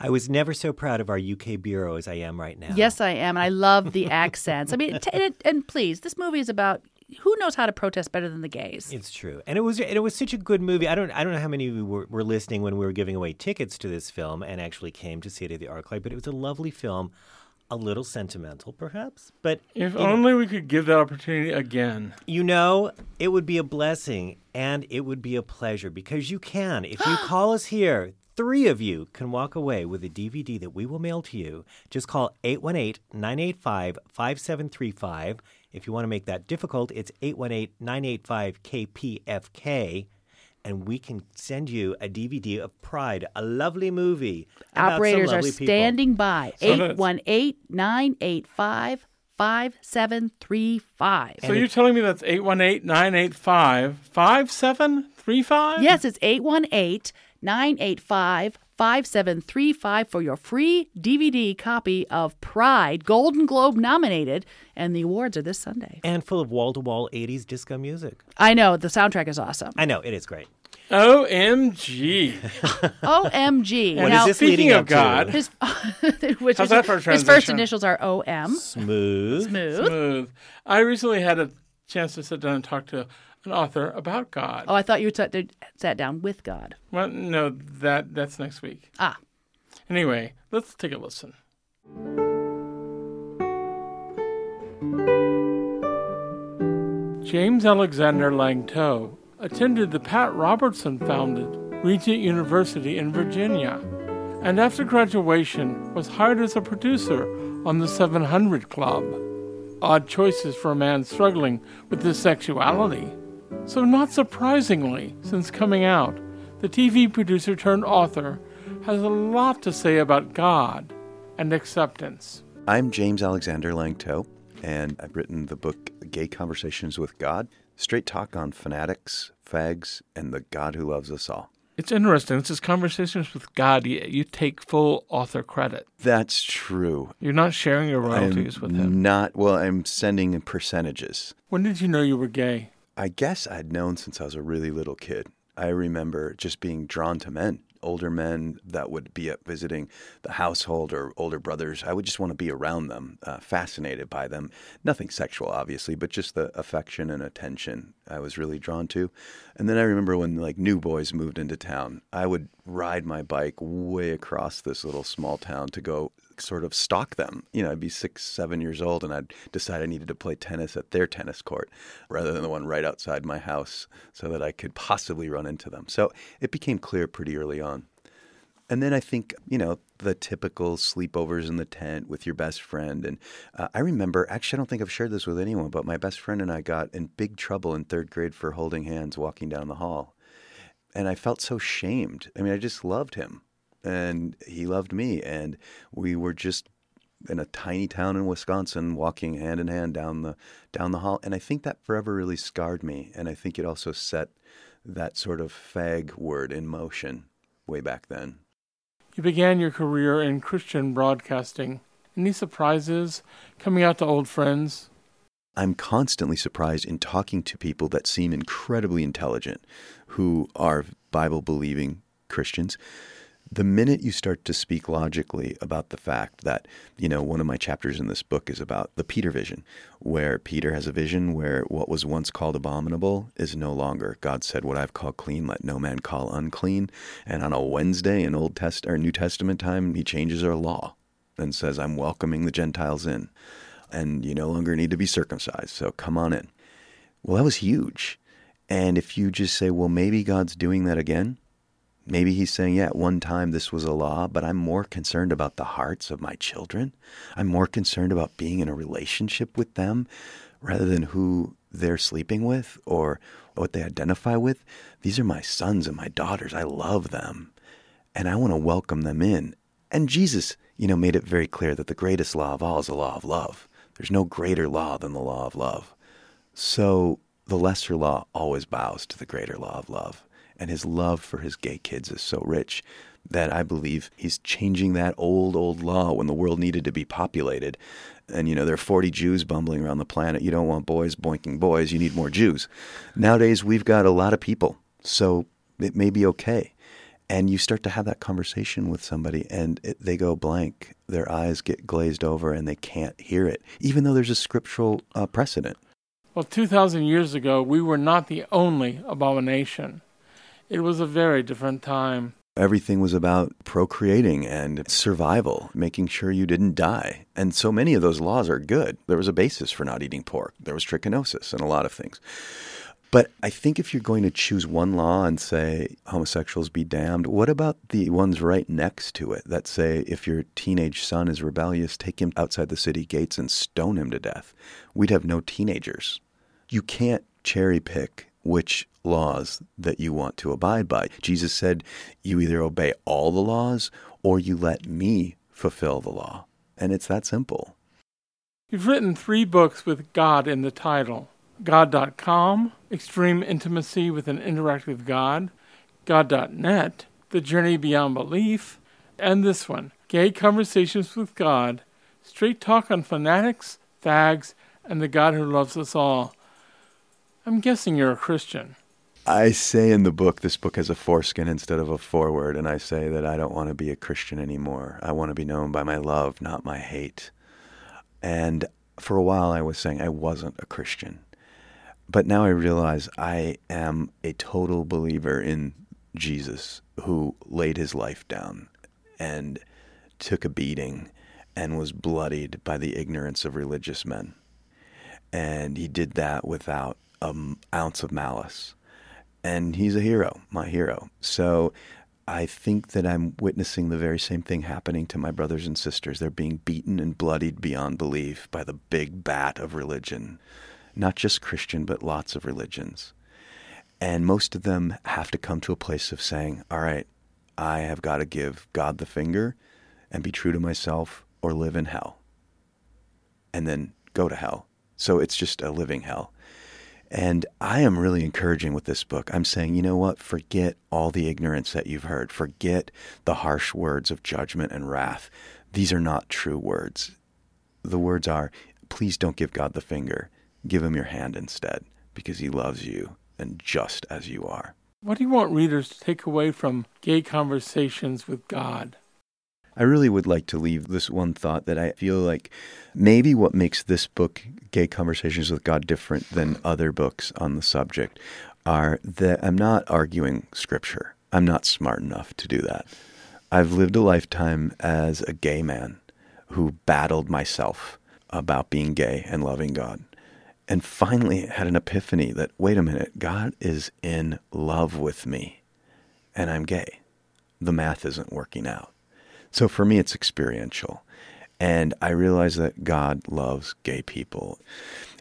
I was never so proud of our UK bureau as I am right now. Yes, I am. And I love the accents. I mean, t- and, and please, this movie is about who knows how to protest better than the gays. It's true, and it was and it was such a good movie. I don't I don't know how many of you were, were listening when we were giving away tickets to this film and actually came to see it at the ArcLight, but it was a lovely film, a little sentimental perhaps, but If you know- only we could give that opportunity again. You know, it would be a blessing and it would be a pleasure because you can. If you <gasps> call us here, three of you can walk away with a DVD that we will mail to you. Just call 818 985 5735. If you want to make that difficult, it's 818 985 KPFK. And we can send you a DVD of Pride, a lovely movie. about some Operators are lovely people. standing by. So 818 985 5735. So you're telling me that's 818-985-5735? Yes, it's 818 985 5735 for your free DVD copy of Pride, Golden Globe nominated, and the awards are this Sunday. And full of wall to wall 80s disco music. I know, the soundtrack is awesome. I know, it is great. OMG. <laughs> OMG. What is now, this leading Speaking of up to? God- his, <laughs> which How's is, that for a his first initials are OM. Smooth. Smooth. Smooth. I recently had a chance to sit down and talk to an author about God. Oh, I thought you sat, sat down with God. Well, no, that that's next week. Ah. Anyway, let's take a listen. James Alexander Langteaux attended the Pat Robertson founded Regent University in Virginia, and after graduation was hired as a producer on the 700 Club. Odd choices for a man struggling with his sexuality. So, not surprisingly, since coming out, the TV producer turned author has a lot to say about God and acceptance. I'm James Alexander Langteaux, and I've written the book Gay Conversations with God straight talk on fanatics, fags, and the God who loves us all. It's interesting. This is conversations with God. You, take full author credit. That's true. You're not sharing your royalties I'm with him. Not, well, I'm sending in percentages. When did you know you were gay? I guess I'd known since I was a really little kid. I remember just being drawn to men, older men that would be at visiting the household or older brothers. I would just want to be around them, uh, fascinated by them. Nothing sexual, obviously, but just the affection and attention I was really drawn to. And then I remember when like new boys moved into town, I would ride my bike way across this little small town to go sort of stalk them. You know, I'd be six, seven years old, and I'd decide I needed to play tennis at their tennis court rather than the one right outside my house so that I could possibly run into them. So it became clear pretty early on. And then I think, you know, the typical sleepovers in the tent with your best friend. And uh, I remember, actually, I don't think I've shared this with anyone, but my best friend and I got in big trouble in third grade for holding hands walking down the hall. And I felt so shamed. I mean, I just loved him and he loved me. And we were just in a tiny town in Wisconsin, walking hand in hand down the down the hall. And I think that forever really scarred me. And I think it also set that sort of fag word in motion way back then. You began your career in Christian broadcasting. Any surprises coming out to old friends? I'm constantly surprised in talking to people that seem incredibly intelligent, who are Bible believing Christians. The minute you start to speak logically about the fact that, you know, one of my chapters in this book is about the Peter vision, where Peter has a vision where what was once called abominable is no longer. God said, What I've called clean, let no man call unclean. And on a Wednesday in Old Test or New Testament time, he changes our law and says, I'm welcoming the Gentiles in and you no longer need to be circumcised. So come on in. Well, that was huge. And if you just say, well, maybe God's doing that again, maybe He's saying, yeah, at one time this was a law, but I'm more concerned about the hearts of my children. I'm more concerned about being in a relationship with them rather than who they're sleeping with or what they identify with. These are my sons and my daughters. I love them. And I want to welcome them in. And Jesus, you know, made it very clear that the greatest law of all is the law of love. There's no greater law than the law of love. So the lesser law always bows to the greater law of love. And his love for his gay kids is so rich that I believe he's changing that old, old law when the world needed to be populated. And, you know, there are 40 Jews bumbling around the planet. You don't want boys boinking boys, you need more Jews. Nowadays, we've got a lot of people. So it may be okay and you start to have that conversation with somebody and it, they go blank their eyes get glazed over and they can't hear it even though there's a scriptural uh, precedent well 2000 years ago we were not the only abomination it was a very different time. Everything was about procreating and survival making sure you didn't die. And so many of those laws are good. There was a basis for not eating pork. There was trichinosis and a lot of things. But I think if you're going to choose one law and say homosexuals be damned, what about the ones right next to it that say if your teenage son is rebellious, take him outside the city gates and stone him to death? We'd have no teenagers. You can't cherry pick which laws that you want to abide by. Jesus said, You either obey all the laws or you let me fulfill the law. And it's that simple. You've written three books with God in the title. God.com, Extreme Intimacy with an Interactive God, God.net, The Journey Beyond Belief, and this one, Gay Conversations with God, Straight Talk on Fanatics, Fags, and the God Who Loves Us All. I'm guessing you're a Christian. I say in the book, this book has a foreskin instead of a foreword, and I say that I don't want to be a Christian anymore. I want to be known by my love, not my hate. And for a while, I was saying I wasn't a Christian. But now I realize I am a total believer in Jesus who laid his life down and took a beating and was bloodied by the ignorance of religious men. And he did that without an ounce of malice. And he's a hero, my hero. So I think that I'm witnessing the very same thing happening to my brothers and sisters. They're being beaten and bloodied beyond belief by the big bat of religion not just Christian, but lots of religions. And most of them have to come to a place of saying, all right, I have got to give God the finger and be true to myself or live in hell. And then go to hell. So it's just a living hell. And I am really encouraging with this book. I'm saying, you know what? Forget all the ignorance that you've heard. Forget the harsh words of judgment and wrath. These are not true words. The words are, please don't give God the finger give him your hand instead because he loves you and just as you are. What do you want readers to take away from gay conversations with God? I really would like to leave this one thought that I feel like maybe what makes this book, Gay Conversations with God, different than other books on the subject are that I'm not arguing scripture. I'm not smart enough to do that. I've lived a lifetime as a gay man who battled myself about being gay and loving God and finally had an epiphany that wait a minute, God is in love with me and I'm gay. The math isn't working out. So for me, it's experiential. And I realize that God loves gay people.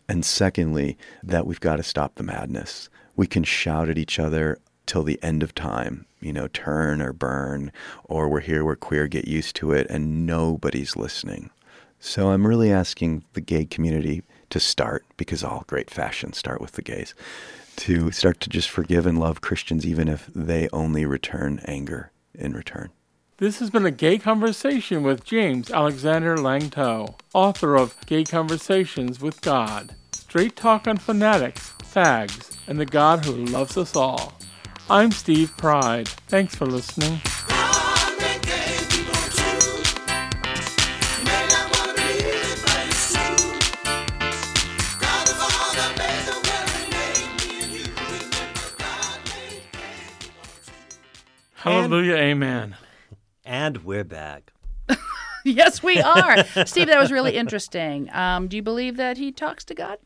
And secondly, that we've got to stop the madness. We can shout at each other till the end of time, you know, turn or burn, or we're here, we're queer, get used to it, and nobody's listening. So I'm really asking the gay community to start, because all great fashions start with the gays, to start to just forgive and love Christians even if they only return anger in return. This has been a gay conversation with James Alexander Langteaux, author of Gay Conversations with God, Straight Talk on Fanatics, Fags, and the God Who Loves Us All. I'm Steve Pride. Thanks for listening. Hallelujah, amen. And we're back. <laughs> yes, we are. Steve, that was really interesting. Um, do you believe that he talks to God?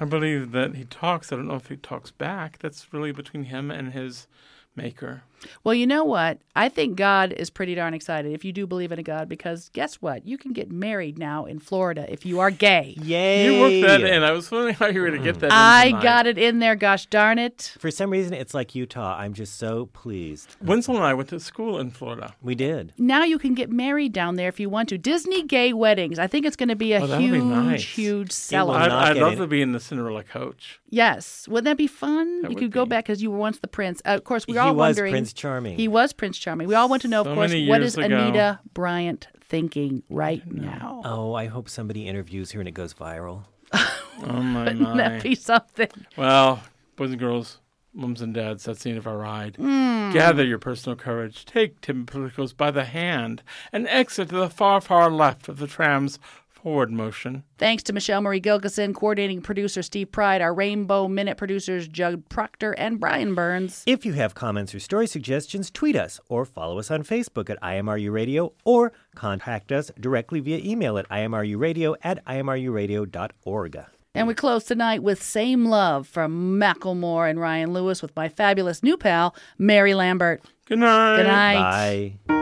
I believe that he talks. I don't know if he talks back. That's really between him and his maker. Well, you know what? I think God is pretty darn excited if you do believe in a God because guess what? You can get married now in Florida if you are gay. Yay! You worked that in. I was wondering how you were going to get that. I got it in there, gosh darn it. For some reason, it's like Utah. I'm just so pleased. Wenzel and I went to school in Florida. We did. Now you can get married down there if you want to. Disney gay weddings. I think it's going to be a Oh, that'll be huge, nice. huge will seller. I'd, not I'd love in. to be in the Cinderella coach. Yes, wouldn't that be fun? That you would could go back because you were once the prince. Uh, of course, we are He all was wondering. Prince Charming. He was Prince Charming. We all want to know, So of course, many what years is ago. Anita Bryant thinking right now? Oh, I hope somebody interviews her and it goes viral. <laughs> Oh my Wouldn't my. that be something? Well, boys and girls, mums and dads, that's the end of our ride. Mm. Gather your personal courage, take Tim Politicos by the hand, and exit to the far, far left of the tram's forward motion. Thanks to Michelle Marie Gilkison, coordinating producer Steve Pride, our Rainbow Minute producers Judd Proctor and Brian Burns. If you have comments or story suggestions, tweet us or follow us on Facebook at IMRU Radio or contact us directly via email at imruradio at imruradio.org. And we close tonight with Same Love from Macklemore and Ryan Lewis with my fabulous new pal, Mary Lambert. Good night. Good night. Bye.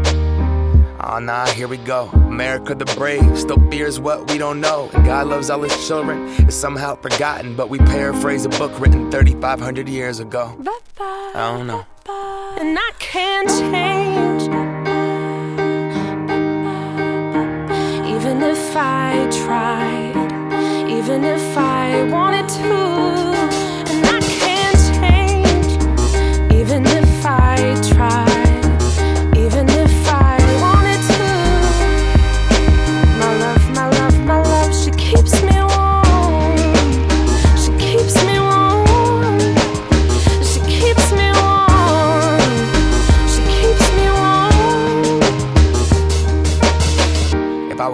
Oh nah, here we go. America the brave still fears what we don't know. And God loves all his children. It's somehow forgotten, but we paraphrase a book written 3,500 years ago. I don't know. And I can't change. Even if I tried, even if I wanted to.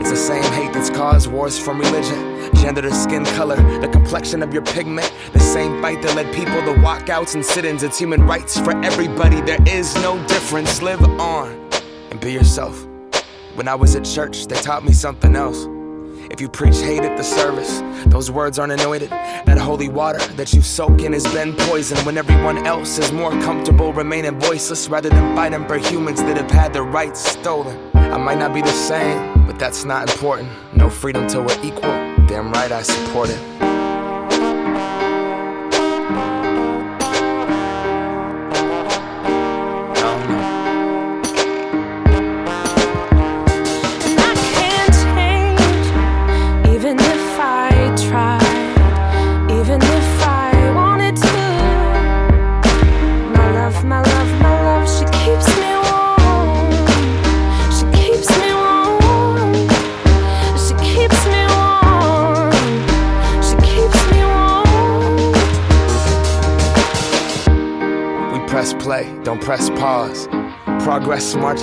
It's the same hate that's caused wars from religion, gender to skin color, the complexion of your pigment. The same fight that led people to walkouts and sit ins. It's human rights for everybody. There is no difference. Live on and be yourself. When I was at church, they taught me something else. If you preach hate at the service, those words aren't anointed. That holy water that you soak in has been poisoned when everyone else is more comfortable remaining voiceless rather than fighting for humans that have had their rights stolen. I might not be the same, but that's not important. No freedom till we're equal. Damn right I support it.